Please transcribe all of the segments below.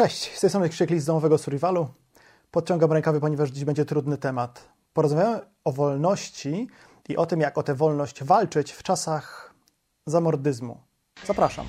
Cześć, z tej strony Krzyk z domowego survivalu. Podciągam rękawy, ponieważ dziś będzie trudny temat. Porozmawiamy o wolności i o tym, jak o tę wolność walczyć w czasach zamordyzmu. Zapraszam.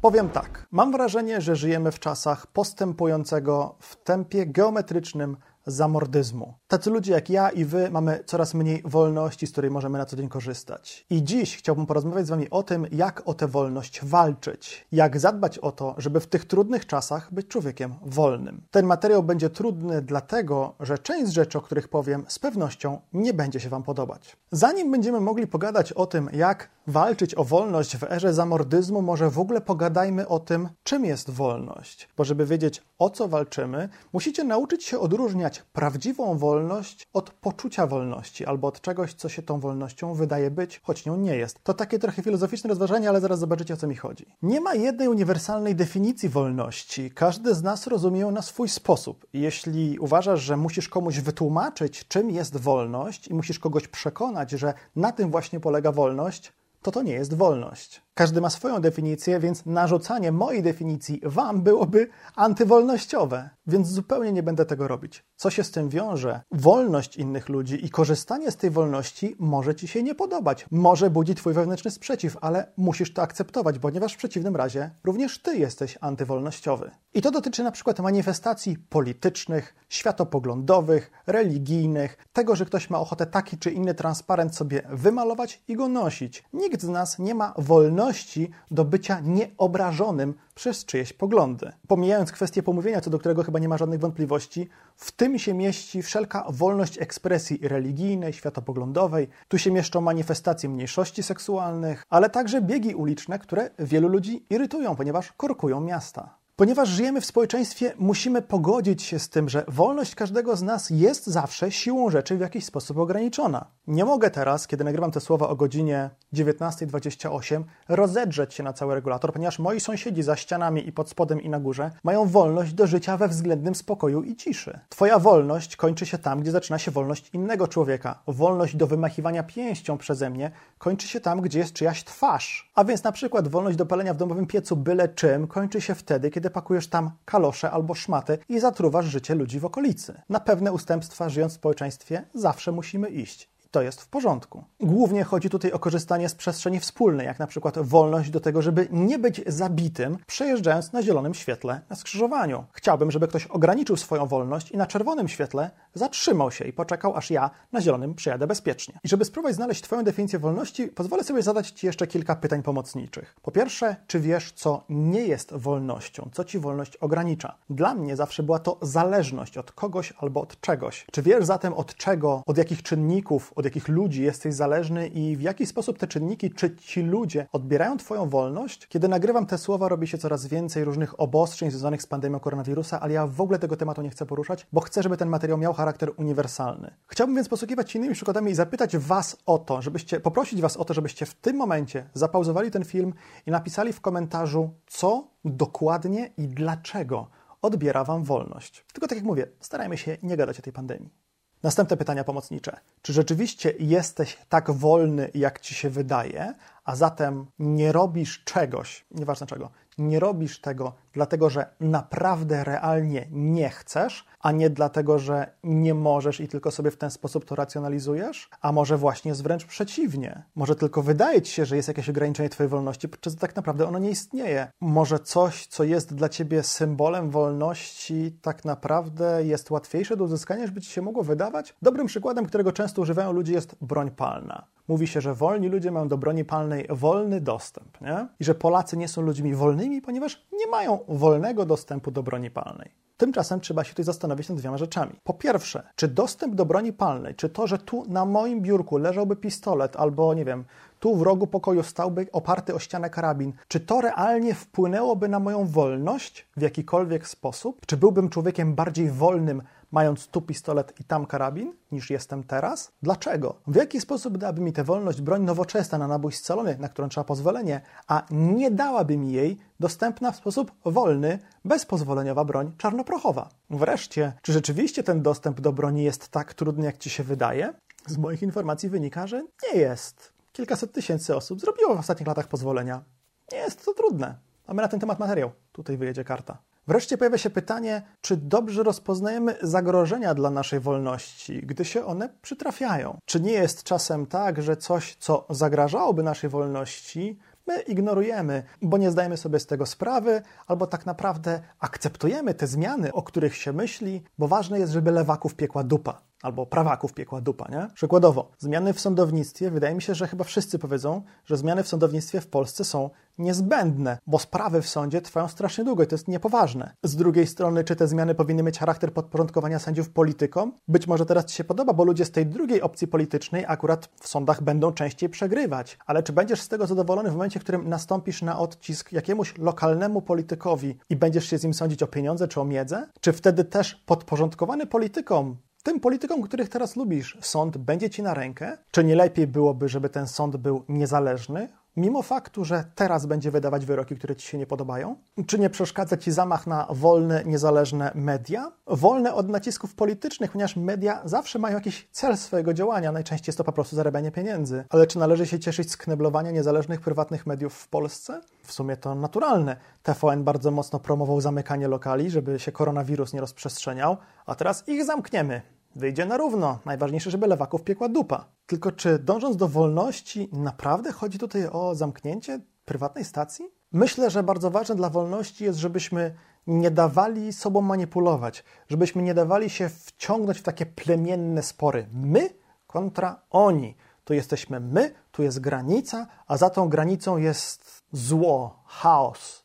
Powiem tak. Mam wrażenie, że żyjemy w czasach postępującego w tempie geometrycznym zamordyzmu. Tacy ludzie jak ja i wy mamy coraz mniej wolności, z której możemy na co dzień korzystać. I dziś chciałbym porozmawiać z wami o tym, jak o tę wolność walczyć, jak zadbać o to, żeby w tych trudnych czasach być człowiekiem wolnym. Ten materiał będzie trudny dlatego, że część z rzeczy, o których powiem, z pewnością nie będzie się wam podobać. Zanim będziemy mogli pogadać o tym, jak walczyć o wolność w erze zamordyzmu, może w ogóle pogadajmy o tym, czym jest wolność. Bo żeby wiedzieć, o co walczymy, musicie nauczyć się odróżniać prawdziwą wolność od poczucia wolności albo od czegoś, co się tą wolnością wydaje być, choć nią nie jest. To takie trochę filozoficzne rozważanie, ale zaraz zobaczycie, o co mi chodzi. Nie ma jednej uniwersalnej definicji wolności. Każdy z nas rozumie ją na swój sposób. Jeśli uważasz, że musisz komuś wytłumaczyć, czym jest wolność i musisz kogoś przekonać, że na tym właśnie polega wolność, to to nie jest wolność. Każdy ma swoją definicję, więc narzucanie mojej definicji wam byłoby antywolnościowe, więc zupełnie nie będę tego robić. Co się z tym wiąże? Wolność innych ludzi i korzystanie z tej wolności może ci się nie podobać, może budzi twój wewnętrzny sprzeciw, ale musisz to akceptować, ponieważ w przeciwnym razie również ty jesteś antywolnościowy. I to dotyczy na przykład manifestacji politycznych, światopoglądowych, religijnych, tego, że ktoś ma ochotę taki czy inny transparent sobie wymalować i go nosić. Nikt z nas nie ma wolności zdolności do bycia nieobrażonym przez czyjeś poglądy. Pomijając kwestię pomówienia, co do którego chyba nie ma żadnych wątpliwości, w tym się mieści wszelka wolność ekspresji religijnej, światopoglądowej, tu się mieszczą manifestacje mniejszości seksualnych, ale także biegi uliczne, które wielu ludzi irytują, ponieważ korkują miasta. Ponieważ żyjemy w społeczeństwie, musimy pogodzić się z tym, że wolność każdego z nas jest zawsze siłą rzeczy w jakiś sposób ograniczona. Nie mogę teraz, kiedy nagrywam te słowa o godzinie 19.28, rozedrzeć się na cały regulator, ponieważ moi sąsiedzi za ścianami i pod spodem i na górze mają wolność do życia we względnym spokoju i ciszy. Twoja wolność kończy się tam, gdzie zaczyna się wolność innego człowieka. Wolność do wymachiwania pięścią przeze mnie kończy się tam, gdzie jest czyjaś twarz. A więc na przykład wolność do palenia w domowym piecu byle czym kończy się wtedy, kiedy pakujesz tam kalosze albo szmaty i zatruwasz życie ludzi w okolicy. Na pewne ustępstwa żyjąc w społeczeństwie zawsze musimy iść to jest w porządku. Głównie chodzi tutaj o korzystanie z przestrzeni wspólnej, jak na przykład wolność do tego, żeby nie być zabitym, przejeżdżając na zielonym świetle na skrzyżowaniu. Chciałbym, żeby ktoś ograniczył swoją wolność i na czerwonym świetle zatrzymał się i poczekał, aż ja na zielonym przejadę bezpiecznie. I żeby spróbować znaleźć Twoją definicję wolności, pozwolę sobie zadać Ci jeszcze kilka pytań pomocniczych. Po pierwsze, czy wiesz, co nie jest wolnością, co Ci wolność ogranicza? Dla mnie zawsze była to zależność od kogoś albo od czegoś. Czy wiesz zatem od czego, od jakich czynników, od jakich ludzi jesteś zależny i w jaki sposób te czynniki, czy ci ludzie odbierają Twoją wolność? Kiedy nagrywam te słowa, robi się coraz więcej różnych obostrzeń związanych z pandemią koronawirusa, ale ja w ogóle tego tematu nie chcę poruszać, bo chcę, żeby ten materiał miał charakter uniwersalny. Chciałbym więc posługiwać się innymi przykładami i zapytać Was o to, żebyście, poprosić Was o to, żebyście w tym momencie zapauzowali ten film i napisali w komentarzu, co dokładnie i dlaczego odbiera Wam wolność. Tylko tak jak mówię, starajmy się nie gadać o tej pandemii. Następne pytania pomocnicze. Czy rzeczywiście jesteś tak wolny, jak ci się wydaje, a zatem nie robisz czegoś, nieważne czego, nie robisz tego dlatego, że naprawdę realnie nie chcesz, a nie dlatego, że nie możesz i tylko sobie w ten sposób to racjonalizujesz? A może właśnie jest wręcz przeciwnie? Może tylko wydaje ci się, że jest jakieś ograniczenie Twojej wolności, podczas tak naprawdę ono nie istnieje. Może coś, co jest dla Ciebie symbolem wolności, tak naprawdę jest łatwiejsze do uzyskania, niż by Ci się mogło wydawać? Dobrym przykładem, którego często używają ludzie, jest broń palna. Mówi się, że wolni ludzie mają do broni palnej wolny dostęp, nie? I że Polacy nie są ludźmi wolnymi, ponieważ nie mają wolnego dostępu do broni palnej. Tymczasem trzeba się tutaj zastanowić nad dwiema rzeczami. Po pierwsze, czy dostęp do broni palnej, czy to, że tu na moim biurku leżałby pistolet albo, nie wiem, tu w rogu pokoju stałby oparty o ścianę karabin, czy to realnie wpłynęłoby na moją wolność w jakikolwiek sposób? Czy byłbym człowiekiem bardziej wolnym, mając tu pistolet i tam karabin, niż jestem teraz? Dlaczego? W jaki sposób dałaby mi tę wolność broń nowoczesna na nabój scalony, na którą trzeba pozwolenie, a nie dałaby mi jej dostępna w sposób wolny, bezpozwoleniowa broń czarnoprochowa? Wreszcie, czy rzeczywiście ten dostęp do broni jest tak trudny, jak ci się wydaje? Z moich informacji wynika, że nie jest. Kilkaset tysięcy osób zrobiło w ostatnich latach pozwolenia Nie jest to trudne. Mamy na ten temat materiał. Tutaj wyjedzie karta. Wreszcie pojawia się pytanie, czy dobrze rozpoznajemy zagrożenia dla naszej wolności, gdy się one przytrafiają? Czy nie jest czasem tak, że coś, co zagrażałoby naszej wolności, my ignorujemy, bo nie zdajemy sobie z tego sprawy, albo tak naprawdę akceptujemy te zmiany, o których się myśli, bo ważne jest, żeby lewaków piekła dupa albo prawaków piekła dupa, nie? Przykładowo, zmiany w sądownictwie, wydaje mi się, że chyba wszyscy powiedzą, że zmiany w sądownictwie w Polsce są niezbędne, bo sprawy w sądzie trwają strasznie długo i to jest niepoważne. Z drugiej strony, czy te zmiany powinny mieć charakter podporządkowania sędziów politykom? Być może teraz Ci się podoba, bo ludzie z tej drugiej opcji politycznej akurat w sądach będą częściej przegrywać. Ale czy będziesz z tego zadowolony w momencie, w którym nastąpisz na odcisk jakiemuś lokalnemu politykowi i będziesz się z nim sądzić o pieniądze czy o miedzę? Czy wtedy też podporządkowany politykom tym politykom, których teraz lubisz, sąd będzie ci na rękę? Czy nie lepiej byłoby, żeby ten sąd był niezależny? Mimo faktu, że teraz będzie wydawać wyroki, które ci się nie podobają? Czy nie przeszkadza ci zamach na wolne, niezależne media? Wolne od nacisków politycznych, ponieważ media zawsze mają jakiś cel swojego działania, najczęściej jest to po prostu zarabianie pieniędzy. Ale czy należy się cieszyć z kneblowania niezależnych, prywatnych mediów w Polsce? W sumie to naturalne. TVN bardzo mocno promował zamykanie lokali, żeby się koronawirus nie rozprzestrzeniał, a teraz ich zamkniemy wyjdzie na równo. Najważniejsze, żeby lewaków piekła dupa. Tylko czy dążąc do wolności, naprawdę chodzi tutaj o zamknięcie prywatnej stacji? Myślę, że bardzo ważne dla wolności jest, żebyśmy nie dawali sobą manipulować, żebyśmy nie dawali się wciągnąć w takie plemienne spory. My kontra oni. Tu jesteśmy my, tu jest granica, a za tą granicą jest zło, chaos,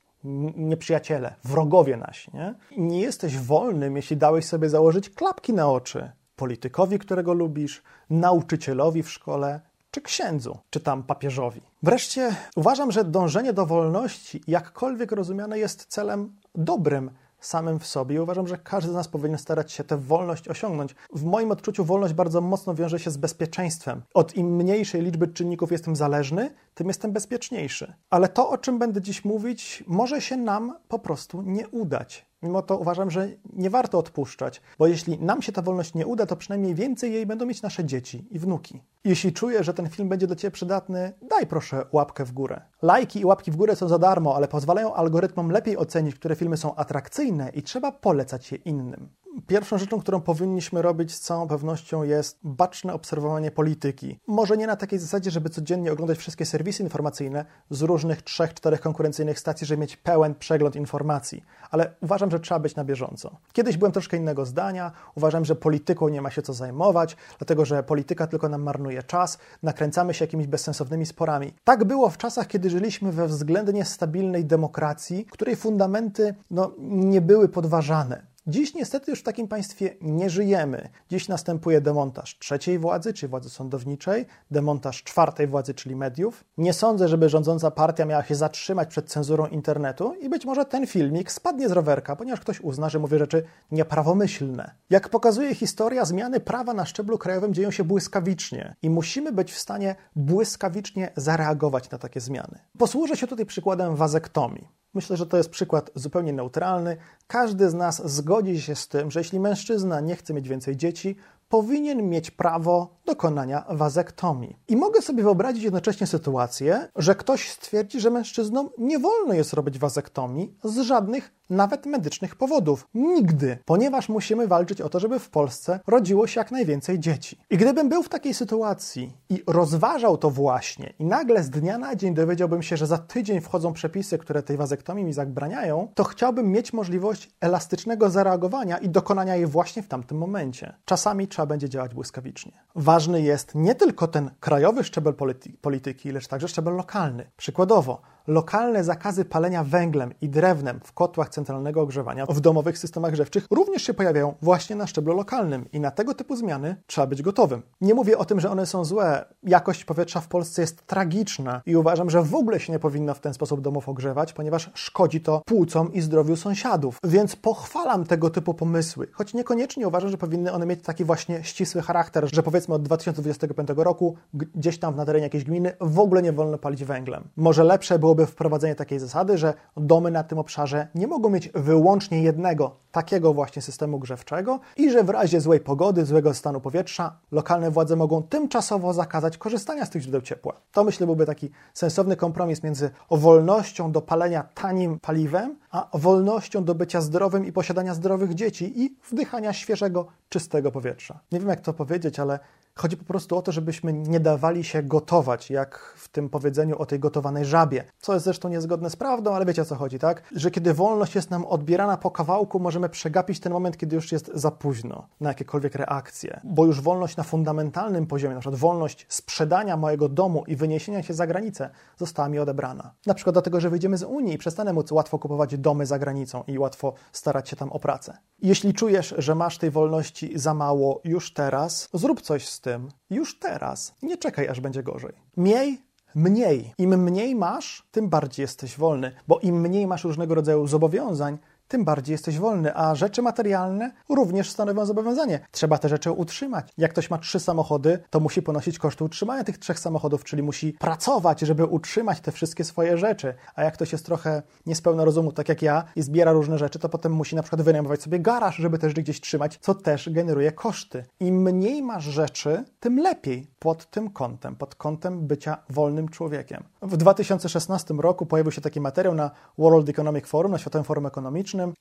nieprzyjaciele, wrogowie nasi. Nie? nie jesteś wolnym, jeśli dałeś sobie założyć klapki na oczy politykowi, którego lubisz, nauczycielowi w szkole, czy księdzu, czy tam papieżowi. Wreszcie uważam, że dążenie do wolności, jakkolwiek rozumiane, jest celem dobrym samym w sobie. Uważam, że każdy z nas powinien starać się tę wolność osiągnąć. W moim odczuciu wolność bardzo mocno wiąże się z bezpieczeństwem. Od im mniejszej liczby czynników jestem zależny, tym jestem bezpieczniejszy. Ale to, o czym będę dziś mówić, może się nam po prostu nie udać. Mimo to uważam, że nie warto odpuszczać, bo jeśli nam się ta wolność nie uda, to przynajmniej więcej jej będą mieć nasze dzieci i wnuki. Jeśli czujesz, że ten film będzie dla Ciebie przydatny, daj proszę łapkę w górę. Lajki i łapki w górę są za darmo, ale pozwalają algorytmom lepiej ocenić, które filmy są atrakcyjne i trzeba polecać je innym. Pierwszą rzeczą, którą powinniśmy robić z całą pewnością jest baczne obserwowanie polityki. Może nie na takiej zasadzie, żeby codziennie oglądać wszystkie serwisy informacyjne z różnych trzech, czterech konkurencyjnych stacji, żeby mieć pełen przegląd informacji, ale uważam, że trzeba być na bieżąco. Kiedyś byłem troszkę innego zdania, uważam, że polityką nie ma się co zajmować, dlatego że polityka tylko nam marnuje czas, nakręcamy się jakimiś bezsensownymi sporami. Tak było w czasach, kiedy żyliśmy we względnie stabilnej demokracji, której fundamenty no, nie były podważane. Dziś niestety już w takim państwie nie żyjemy. Dziś następuje demontaż trzeciej władzy, czy władzy sądowniczej, demontaż czwartej władzy, czyli mediów. Nie sądzę, żeby rządząca partia miała się zatrzymać przed cenzurą internetu i być może ten filmik spadnie z rowerka, ponieważ ktoś uzna, że mówi rzeczy nieprawomyślne. Jak pokazuje historia, zmiany prawa na szczeblu krajowym dzieją się błyskawicznie i musimy być w stanie błyskawicznie zareagować na takie zmiany. Posłużę się tutaj przykładem wazektomii. Myślę, że to jest przykład zupełnie neutralny. Każdy z nas zgodzi się z tym, że jeśli mężczyzna nie chce mieć więcej dzieci, powinien mieć prawo dokonania wazektomii. I mogę sobie wyobrazić jednocześnie sytuację, że ktoś stwierdzi, że mężczyznom nie wolno jest robić wazektomii z żadnych nawet medycznych powodów. Nigdy, ponieważ musimy walczyć o to, żeby w Polsce rodziło się jak najwięcej dzieci. I gdybym był w takiej sytuacji i rozważał to właśnie, i nagle z dnia na dzień dowiedziałbym się, że za tydzień wchodzą przepisy, które tej wazektomii mi zabraniają, to chciałbym mieć możliwość elastycznego zareagowania i dokonania jej właśnie w tamtym momencie. Czasami trzeba będzie działać błyskawicznie. Ważny jest nie tylko ten krajowy szczebel polityki, lecz także szczebel lokalny. Przykładowo, lokalne zakazy palenia węglem i drewnem w kotłach centralnego ogrzewania w domowych systemach grzewczych również się pojawiają właśnie na szczeblu lokalnym i na tego typu zmiany trzeba być gotowym. Nie mówię o tym, że one są złe. Jakość powietrza w Polsce jest tragiczna i uważam, że w ogóle się nie powinno w ten sposób domów ogrzewać, ponieważ szkodzi to płucom i zdrowiu sąsiadów. Więc pochwalam tego typu pomysły, choć niekoniecznie uważam, że powinny one mieć taki właśnie ścisły charakter, że powiedzmy od 2025 roku gdzieś tam na terenie jakiejś gminy w ogóle nie wolno palić węglem. Może lepsze byłoby byłoby wprowadzenie takiej zasady, że domy na tym obszarze nie mogą mieć wyłącznie jednego takiego właśnie systemu grzewczego i że w razie złej pogody, złego stanu powietrza, lokalne władze mogą tymczasowo zakazać korzystania z tych źródeł ciepła. To myślę byłby taki sensowny kompromis między wolnością do palenia tanim paliwem, a wolnością do bycia zdrowym i posiadania zdrowych dzieci i wdychania świeżego, czystego powietrza. Nie wiem jak to powiedzieć, ale Chodzi po prostu o to, żebyśmy nie dawali się gotować, jak w tym powiedzeniu o tej gotowanej żabie. Co jest zresztą niezgodne z prawdą, ale wiecie o co chodzi, tak? Że kiedy wolność jest nam odbierana po kawałku, możemy przegapić ten moment, kiedy już jest za późno na jakiekolwiek reakcje. Bo już wolność na fundamentalnym poziomie, na przykład wolność sprzedania mojego domu i wyniesienia się za granicę, została mi odebrana. Na przykład dlatego, że wyjdziemy z Unii i przestanę móc łatwo kupować domy za granicą i łatwo starać się tam o pracę. Jeśli czujesz, że masz tej wolności za mało już teraz, zrób coś z tym już teraz. Nie czekaj, aż będzie gorzej. Miej mniej. Im mniej masz, tym bardziej jesteś wolny, bo im mniej masz różnego rodzaju zobowiązań, tym bardziej jesteś wolny, a rzeczy materialne również stanowią zobowiązanie. Trzeba te rzeczy utrzymać. Jak ktoś ma trzy samochody, to musi ponosić koszty utrzymania tych trzech samochodów, czyli musi pracować, żeby utrzymać te wszystkie swoje rzeczy. A jak ktoś jest trochę niespełna rozumu, tak jak ja, i zbiera różne rzeczy, to potem musi na przykład wynajmować sobie garaż, żeby też gdzieś trzymać, co też generuje koszty. Im mniej masz rzeczy, tym lepiej pod tym kątem, pod kątem bycia wolnym człowiekiem. W 2016 roku pojawił się taki materiał na World Economic Forum, na Światowym Forum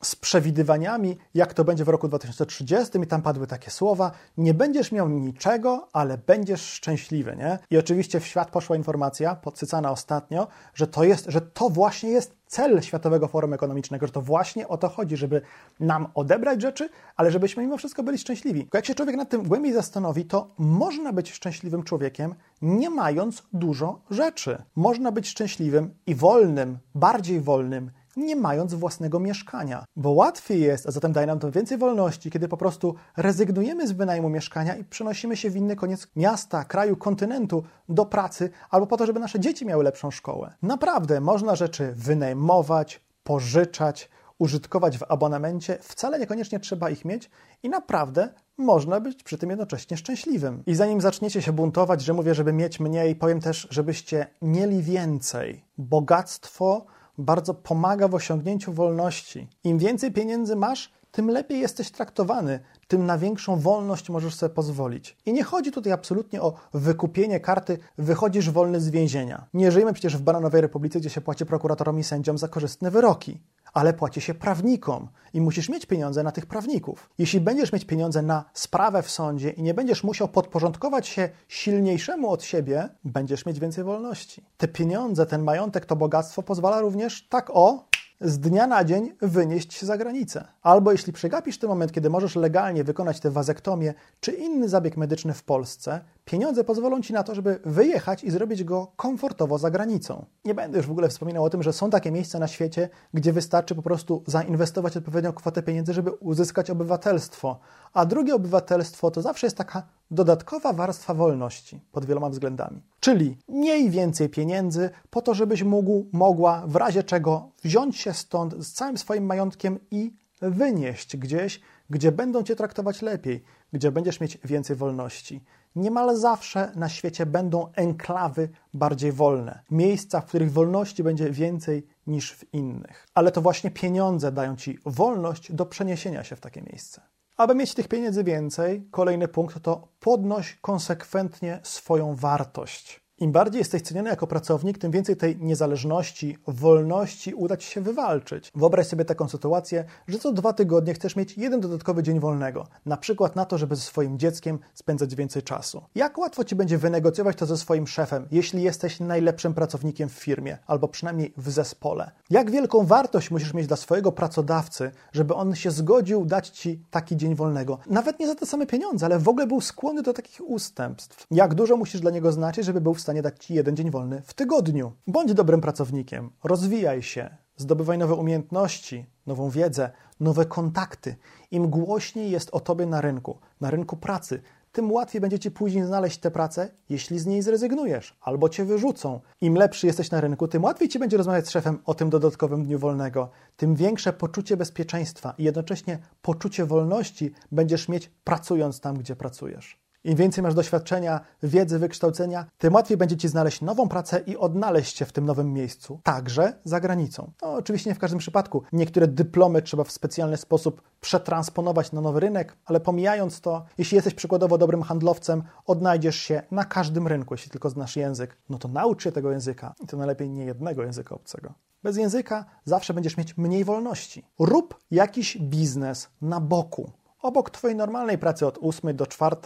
Z przewidywaniami, jak to będzie w roku 2030 i tam padły takie słowa, nie będziesz miał niczego, ale będziesz szczęśliwy, nie? I oczywiście w świat poszła informacja, podsycana ostatnio, że to jest, że to właśnie jest cel Światowego Forum Ekonomicznego, że to właśnie o to chodzi, żeby nam odebrać rzeczy, ale żebyśmy mimo wszystko byli szczęśliwi. Jak się człowiek nad tym głębiej zastanowi, to można być szczęśliwym człowiekiem, nie mając dużo rzeczy. Można być szczęśliwym i wolnym, bardziej wolnym, nie mając własnego mieszkania. Bo łatwiej jest, a zatem daje nam to więcej wolności, kiedy po prostu rezygnujemy z wynajmu mieszkania i przenosimy się w inny koniec miasta, kraju, kontynentu do pracy albo po to, żeby nasze dzieci miały lepszą szkołę. Naprawdę można rzeczy wynajmować, pożyczać, użytkować w abonamencie, wcale niekoniecznie trzeba ich mieć i naprawdę można być przy tym jednocześnie szczęśliwym. I zanim zaczniecie się buntować, że mówię, żeby mieć mniej, powiem też, żebyście mieli więcej. Bogactwo bardzo pomaga w osiągnięciu wolności. Im więcej pieniędzy masz, tym lepiej jesteś traktowany, tym na większą wolność możesz sobie pozwolić. I nie chodzi tutaj absolutnie o wykupienie karty, wychodzisz wolny z więzienia. Nie żyjemy przecież w Bananowej Republice, gdzie się płaci prokuratorom i sędziom za korzystne wyroki ale płaci się prawnikom i musisz mieć pieniądze na tych prawników. Jeśli będziesz mieć pieniądze na sprawę w sądzie i nie będziesz musiał podporządkować się silniejszemu od siebie, będziesz mieć więcej wolności. Te pieniądze, ten majątek, to bogactwo pozwala również tak o z dnia na dzień wynieść się za granicę. Albo jeśli przegapisz ten moment, kiedy możesz legalnie wykonać tę wazektomię czy inny zabieg medyczny w Polsce, pieniądze pozwolą ci na to, żeby wyjechać i zrobić go komfortowo za granicą. Nie będę już w ogóle wspominał o tym, że są takie miejsca na świecie, gdzie wystarczy po prostu zainwestować odpowiednią kwotę pieniędzy, żeby uzyskać obywatelstwo. A drugie obywatelstwo to zawsze jest taka dodatkowa warstwa wolności pod wieloma względami. Czyli mniej więcej pieniędzy po to, żebyś mógł, mogła w razie czego wziąć się stąd z całym swoim majątkiem i wynieść gdzieś, gdzie będą cię traktować lepiej, gdzie będziesz mieć więcej wolności. Niemal zawsze na świecie będą enklawy bardziej wolne, miejsca, w których wolności będzie więcej niż w innych. Ale to właśnie pieniądze dają ci wolność do przeniesienia się w takie miejsce. Aby mieć tych pieniędzy więcej, kolejny punkt to podnoś konsekwentnie swoją wartość. Im bardziej jesteś ceniony jako pracownik, tym więcej tej niezależności, wolności uda ci się wywalczyć. Wyobraź sobie taką sytuację, że co dwa tygodnie chcesz mieć jeden dodatkowy dzień wolnego, na przykład na to, żeby ze swoim dzieckiem spędzać więcej czasu. Jak łatwo ci będzie wynegocjować to ze swoim szefem, jeśli jesteś najlepszym pracownikiem w firmie, albo przynajmniej w zespole? Jak wielką wartość musisz mieć dla swojego pracodawcy, żeby on się zgodził dać ci taki dzień wolnego? Nawet nie za te same pieniądze, ale w ogóle był skłonny do takich ustępstw. Jak dużo musisz dla niego znaczyć, żeby był w stanie stanie dać Ci jeden dzień wolny w tygodniu. Bądź dobrym pracownikiem, rozwijaj się, zdobywaj nowe umiejętności, nową wiedzę, nowe kontakty. Im głośniej jest o Tobie na rynku, na rynku pracy, tym łatwiej będzie Ci później znaleźć tę pracę, jeśli z niej zrezygnujesz albo Cię wyrzucą. Im lepszy jesteś na rynku, tym łatwiej Ci będzie rozmawiać z szefem o tym dodatkowym dniu wolnego, tym większe poczucie bezpieczeństwa i jednocześnie poczucie wolności będziesz mieć pracując tam, gdzie pracujesz. Im więcej masz doświadczenia, wiedzy, wykształcenia, tym łatwiej będzie ci znaleźć nową pracę i odnaleźć się w tym nowym miejscu, także za granicą. No, oczywiście nie w każdym przypadku. Niektóre dyplomy trzeba w specjalny sposób przetransponować na nowy rynek, ale pomijając to, jeśli jesteś przykładowo dobrym handlowcem, odnajdziesz się na każdym rynku, jeśli tylko znasz język. No to naucz się tego języka i to najlepiej nie jednego języka obcego. Bez języka zawsze będziesz mieć mniej wolności. Rób jakiś biznes na boku. Obok Twojej normalnej pracy od 8 do 4,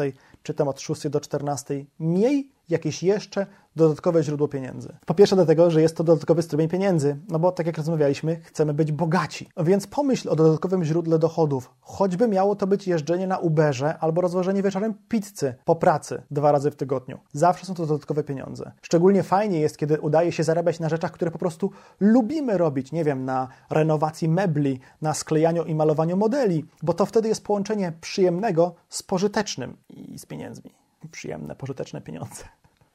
czy tam od 6 do 14, miej jakieś jeszcze dodatkowe źródło pieniędzy. Po pierwsze dlatego, że jest to dodatkowy strumień pieniędzy, no bo tak jak rozmawialiśmy, chcemy być bogaci. Więc pomyśl o dodatkowym źródle dochodów. Choćby miało to być jeżdżenie na Uberze albo rozłożenie wieczorem pizzy po pracy dwa razy w tygodniu. Zawsze są to dodatkowe pieniądze. Szczególnie fajnie jest, kiedy udaje się zarabiać na rzeczach, które po prostu lubimy robić. Nie wiem, na renowacji mebli, na sklejaniu i malowaniu modeli, bo to wtedy jest połączenie przyjemnego z pożytecznym i z pieniędzmi. Przyjemne, pożyteczne pieniądze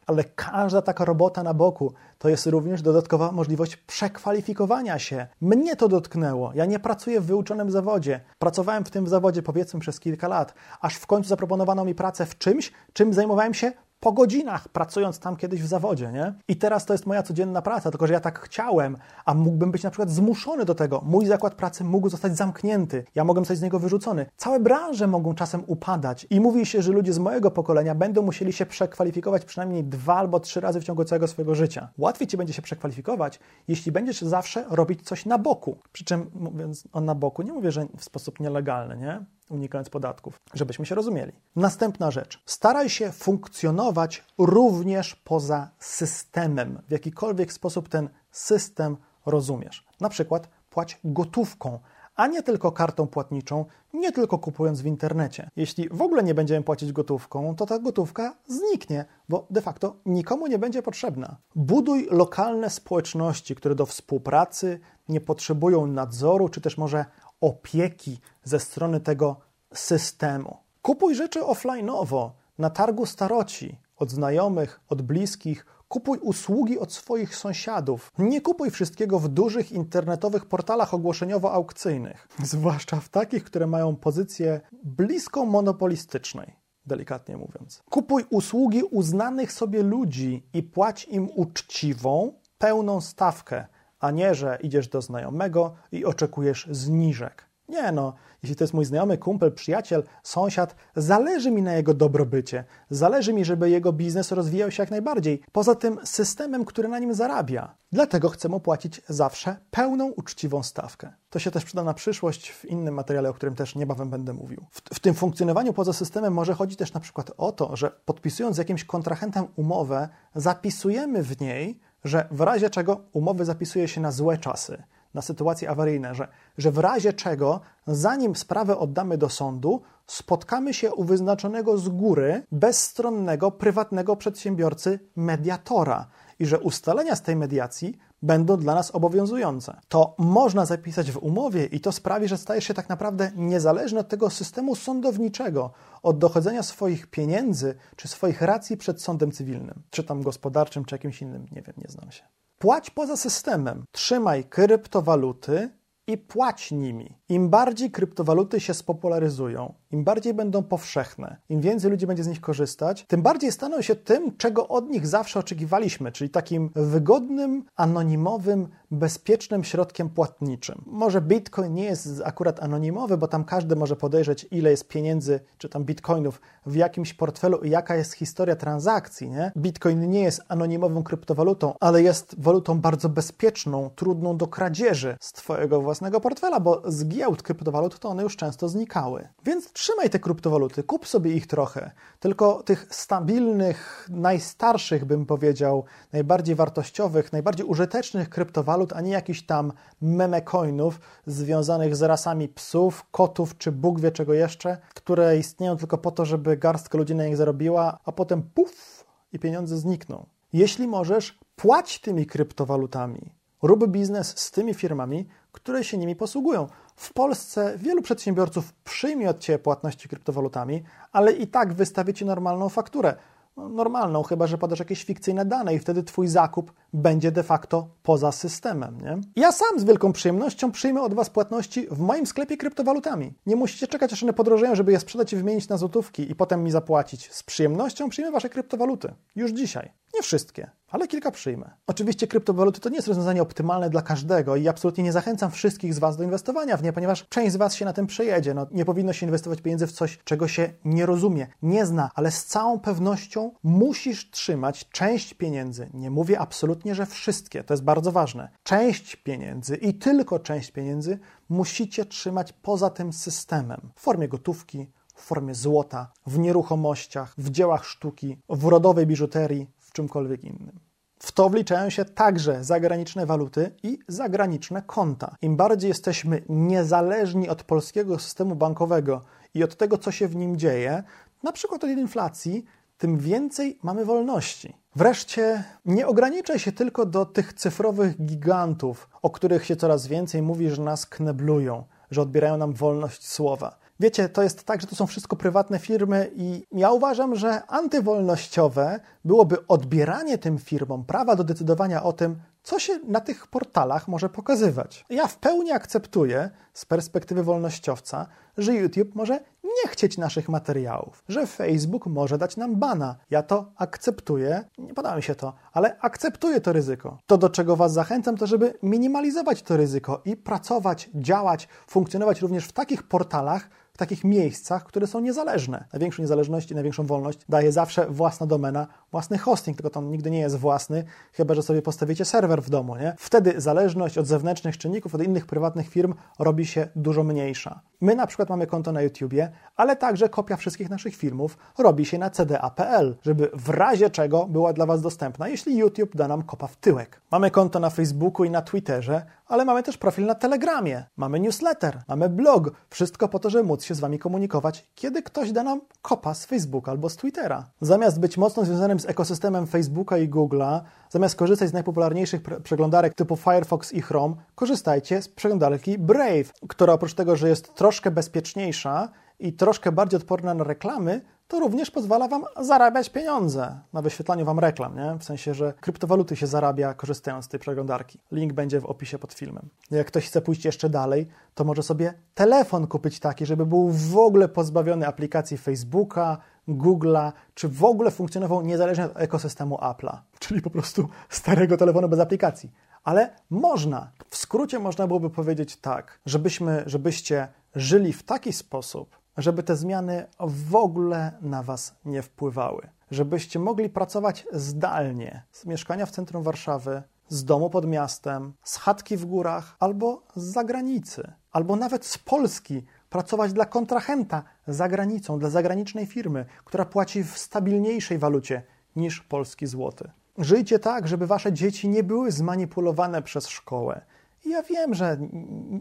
ale każda taka robota na boku to jest również dodatkowa możliwość przekwalifikowania się. Mnie to dotknęło. Ja nie pracuję w wyuczonym zawodzie. Pracowałem w tym zawodzie powiedzmy przez kilka lat, aż w końcu zaproponowano mi pracę w czymś, czym zajmowałem się po godzinach, pracując tam kiedyś w zawodzie, nie? I teraz to jest moja codzienna praca, tylko że ja tak chciałem, a mógłbym być na przykład zmuszony do tego. Mój zakład pracy mógł zostać zamknięty, ja mogłem zostać z niego wyrzucony. Całe branże mogą czasem upadać i mówi się, że ludzie z mojego pokolenia będą musieli się przekwalifikować przynajmniej dwa albo trzy razy w ciągu całego swojego życia. Łatwiej ci będzie się przekwalifikować, jeśli będziesz zawsze robić coś na boku. Przy czym, mówiąc o na boku, nie mówię, że w sposób nielegalny, nie? Unikając podatków, żebyśmy się rozumieli. Następna rzecz. Staraj się funkcjonować również poza systemem. W jakikolwiek sposób ten system rozumiesz. Na przykład płać gotówką, a nie tylko kartą płatniczą, nie tylko kupując w internecie. Jeśli w ogóle nie będziemy płacić gotówką, to ta gotówka zniknie, bo de facto nikomu nie będzie potrzebna. Buduj lokalne społeczności, które do współpracy nie potrzebują nadzoru, czy też może opieki ze strony tego systemu. Kupuj rzeczy offline'owo, na targu staroci, od znajomych, od bliskich, Kupuj usługi od swoich sąsiadów. Nie kupuj wszystkiego w dużych internetowych portalach ogłoszeniowo-aukcyjnych, zwłaszcza w takich, które mają pozycję blisko monopolistycznej, delikatnie mówiąc. Kupuj usługi uznanych sobie ludzi i płać im uczciwą, pełną stawkę, a nie, że idziesz do znajomego i oczekujesz zniżek. Nie no, jeśli to jest mój znajomy, kumpel, przyjaciel, sąsiad, zależy mi na jego dobrobycie. Zależy mi, żeby jego biznes rozwijał się jak najbardziej. Poza tym systemem, który na nim zarabia. Dlatego chcę mu płacić zawsze pełną, uczciwą stawkę. To się też przyda na przyszłość w innym materiale, o którym też niebawem będę mówił. W, w tym funkcjonowaniu poza systemem może chodzić też na przykład o to, że podpisując z jakimś kontrahentem umowę, zapisujemy w niej, że w razie czego umowy zapisuje się na złe czasy na sytuacje awaryjne, że, że w razie czego, zanim sprawę oddamy do sądu, spotkamy się u wyznaczonego z góry bezstronnego, prywatnego przedsiębiorcy mediatora i że ustalenia z tej mediacji będą dla nas obowiązujące. To można zapisać w umowie i to sprawi, że stajesz się tak naprawdę niezależny od tego systemu sądowniczego, od dochodzenia swoich pieniędzy czy swoich racji przed sądem cywilnym, czy tam gospodarczym, czy jakimś innym, nie wiem, nie znam się. Płać poza systemem. Trzymaj kryptowaluty i płać nimi. Im bardziej kryptowaluty się spopularyzują, im bardziej będą powszechne, im więcej ludzi będzie z nich korzystać, tym bardziej staną się tym, czego od nich zawsze oczekiwaliśmy, czyli takim wygodnym, anonimowym, bezpiecznym środkiem płatniczym. Może Bitcoin nie jest akurat anonimowy, bo tam każdy może podejrzeć, ile jest pieniędzy, czy tam bitcoinów w jakimś portfelu i jaka jest historia transakcji. Nie? Bitcoin nie jest anonimową kryptowalutą, ale jest walutą bardzo bezpieczną, trudną do kradzieży z Twojego własnego portfela, bo z giełd kryptowalut to one już często znikały. Więc trzymaj te kryptowaluty, kup sobie ich trochę, tylko tych stabilnych, najstarszych, bym powiedział, najbardziej wartościowych, najbardziej użytecznych kryptowalut, a nie jakichś tam memecoinów związanych z rasami psów, kotów czy Bóg wie czego jeszcze, które istnieją tylko po to, żeby garstka ludzi na nich zarobiła, a potem puf i pieniądze znikną. Jeśli możesz, płać tymi kryptowalutami. Rób biznes z tymi firmami, które się nimi posługują. W Polsce wielu przedsiębiorców przyjmie od Ciebie płatności kryptowalutami, ale i tak wystawi Ci normalną fakturę. normalną, chyba że podasz jakieś fikcyjne dane i wtedy twój zakup będzie de facto poza systemem. Nie? Ja sam z wielką przyjemnością przyjmę od was płatności w moim sklepie kryptowalutami. Nie musicie czekać, aż one podrożeją, żeby je sprzedać i wymienić na złotówki i potem mi zapłacić. Z przyjemnością przyjmę wasze kryptowaluty. Już dzisiaj. Nie wszystkie, ale kilka przyjmę. Oczywiście kryptowaluty to nie jest rozwiązanie optymalne dla każdego i absolutnie nie zachęcam wszystkich z Was do inwestowania w nie, ponieważ część z Was się na tym przejedzie. No, nie powinno się inwestować pieniędzy w coś, czego się nie rozumie, nie zna, ale z całą pewnością musisz trzymać część pieniędzy. Nie mówię absolutnie, że wszystkie, to jest bardzo ważne. Część pieniędzy i tylko część pieniędzy musicie trzymać poza tym systemem w formie gotówki, w formie złota, w nieruchomościach, w dziełach sztuki, w rodowej biżuterii, czymkolwiek innym. W to wliczają się także zagraniczne waluty i zagraniczne konta. Im bardziej jesteśmy niezależni od polskiego systemu bankowego i od tego, co się w nim dzieje, na przykład od inflacji, tym więcej mamy wolności. Wreszcie nie ograniczaj się tylko do tych cyfrowych gigantów, o których się coraz więcej mówi, że nas kneblują, że odbierają nam wolność słowa. Wiecie, to jest tak, że to są wszystko prywatne firmy i ja uważam, że antywolnościowe byłoby odbieranie tym firmom prawa do decydowania o tym, co się na tych portalach może pokazywać. Ja w pełni akceptuję z perspektywy wolnościowca, że YouTube może nie chcieć naszych materiałów, że Facebook może dać nam bana. Ja to akceptuję, nie podoba mi się to, ale akceptuję to ryzyko. To, do czego Was zachęcam, to żeby minimalizować to ryzyko i pracować, działać, funkcjonować również w takich portalach, takich miejscach, które są niezależne. Największą niezależność i największą wolność daje zawsze własna domena, własny hosting, tylko to nigdy nie jest własny, chyba że sobie postawicie serwer w domu. Nie? Wtedy zależność od zewnętrznych czynników, od innych prywatnych firm robi się dużo mniejsza. My na przykład mamy konto na YouTubie, ale także kopia wszystkich naszych filmów robi się na cda.pl, żeby w razie czego była dla Was dostępna, jeśli YouTube da nam kopa w tyłek. Mamy konto na Facebooku i na Twitterze, ale mamy też profil na Telegramie, mamy newsletter, mamy blog, wszystko po to, żeby móc się z Wami komunikować, kiedy ktoś da nam kopa z Facebooka albo z Twittera. Zamiast być mocno związanym z ekosystemem Facebooka i Google'a, zamiast korzystać z najpopularniejszych przeglądarek typu Firefox i Chrome, korzystajcie z przeglądarki Brave, która oprócz tego, że jest troszkę bezpieczniejsza i troszkę bardziej odporna na reklamy, to również pozwala Wam zarabiać pieniądze na wyświetlaniu Wam reklam, nie? W sensie, że kryptowaluty się zarabia korzystając z tej przeglądarki. Link będzie w opisie pod filmem. Jak ktoś chce pójść jeszcze dalej, to może sobie telefon kupić taki, żeby był w ogóle pozbawiony aplikacji Facebooka, Google'a, czy w ogóle funkcjonował niezależnie od ekosystemu Apple'a, czyli po prostu starego telefonu bez aplikacji. Ale można. W skrócie można byłoby powiedzieć tak, żebyśmy, żebyście żyli w taki sposób, żeby te zmiany w ogóle na Was nie wpływały. Żebyście mogli pracować zdalnie z mieszkania w centrum Warszawy, z domu pod miastem, z chatki w górach albo z zagranicy, albo nawet z Polski, pracować dla kontrahenta za granicą, dla zagranicznej firmy, która płaci w stabilniejszej walucie niż polski złoty. Żyjcie tak, żeby wasze dzieci nie były zmanipulowane przez szkołę. I ja wiem, że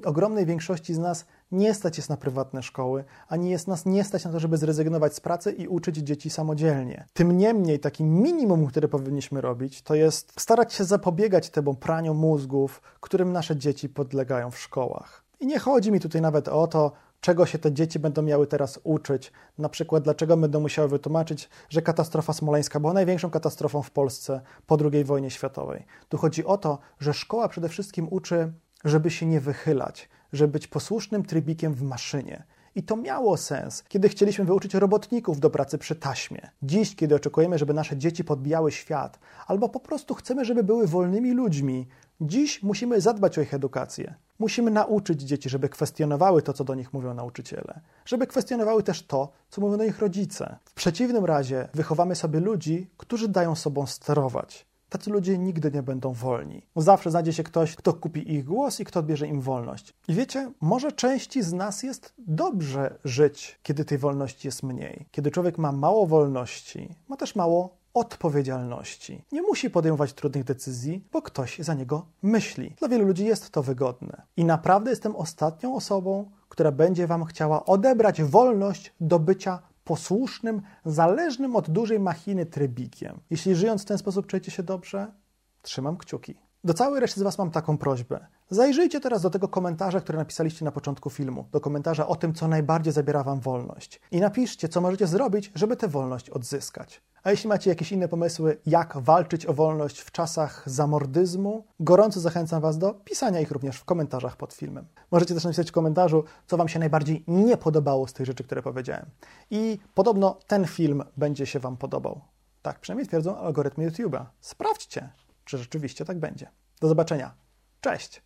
ogromnej większości z nas nie stać jest na prywatne szkoły, ani jest nas nie stać na to, żeby zrezygnować z pracy i uczyć dzieci samodzielnie. Tym niemniej, takim minimum, które powinniśmy robić, to jest starać się zapobiegać temu praniu mózgów, którym nasze dzieci podlegają w szkołach. I nie chodzi mi tutaj nawet o to, czego się te dzieci będą miały teraz uczyć. Na przykład, dlaczego będą musiały wytłumaczyć, że katastrofa smoleńska była największą katastrofą w Polsce po II wojnie światowej. Tu chodzi o to, że szkoła przede wszystkim uczy, żeby się nie wychylać, żeby być posłusznym trybikiem w maszynie. I to miało sens, kiedy chcieliśmy wyuczyć robotników do pracy przy taśmie. Dziś, kiedy oczekujemy, żeby nasze dzieci podbijały świat, albo po prostu chcemy, żeby były wolnymi ludźmi, dziś musimy zadbać o ich edukację. Musimy nauczyć dzieci, żeby kwestionowały to, co do nich mówią nauczyciele, żeby kwestionowały też to, co mówią do nich rodzice. W przeciwnym razie wychowamy sobie ludzi, którzy dają sobą sterować. Tacy ludzie nigdy nie będą wolni. Zawsze znajdzie się ktoś, kto kupi ich głos i kto odbierze im wolność. I wiecie, może części z nas jest dobrze żyć, kiedy tej wolności jest mniej. Kiedy człowiek ma mało wolności, ma też mało odpowiedzialności. Nie musi podejmować trudnych decyzji, bo ktoś za niego myśli. Dla wielu ludzi jest to wygodne. I naprawdę jestem ostatnią osobą, która będzie Wam chciała odebrać wolność do bycia posłusznym, zależnym od dużej machiny trybikiem. Jeśli żyjąc w ten sposób czujecie się dobrze, trzymam kciuki. Do całej reszty z Was mam taką prośbę. Zajrzyjcie teraz do tego komentarza, który napisaliście na początku filmu, do komentarza o tym, co najbardziej zabiera Wam wolność. I napiszcie, co możecie zrobić, żeby tę wolność odzyskać. A jeśli macie jakieś inne pomysły, jak walczyć o wolność w czasach zamordyzmu, gorąco zachęcam Was do pisania ich również w komentarzach pod filmem. Możecie też napisać w komentarzu, co Wam się najbardziej nie podobało z tych rzeczy, które powiedziałem. I podobno ten film będzie się Wam podobał. Tak przynajmniej twierdzą algorytmy YouTube'a. Sprawdźcie, czy rzeczywiście tak będzie. Do zobaczenia. Cześć!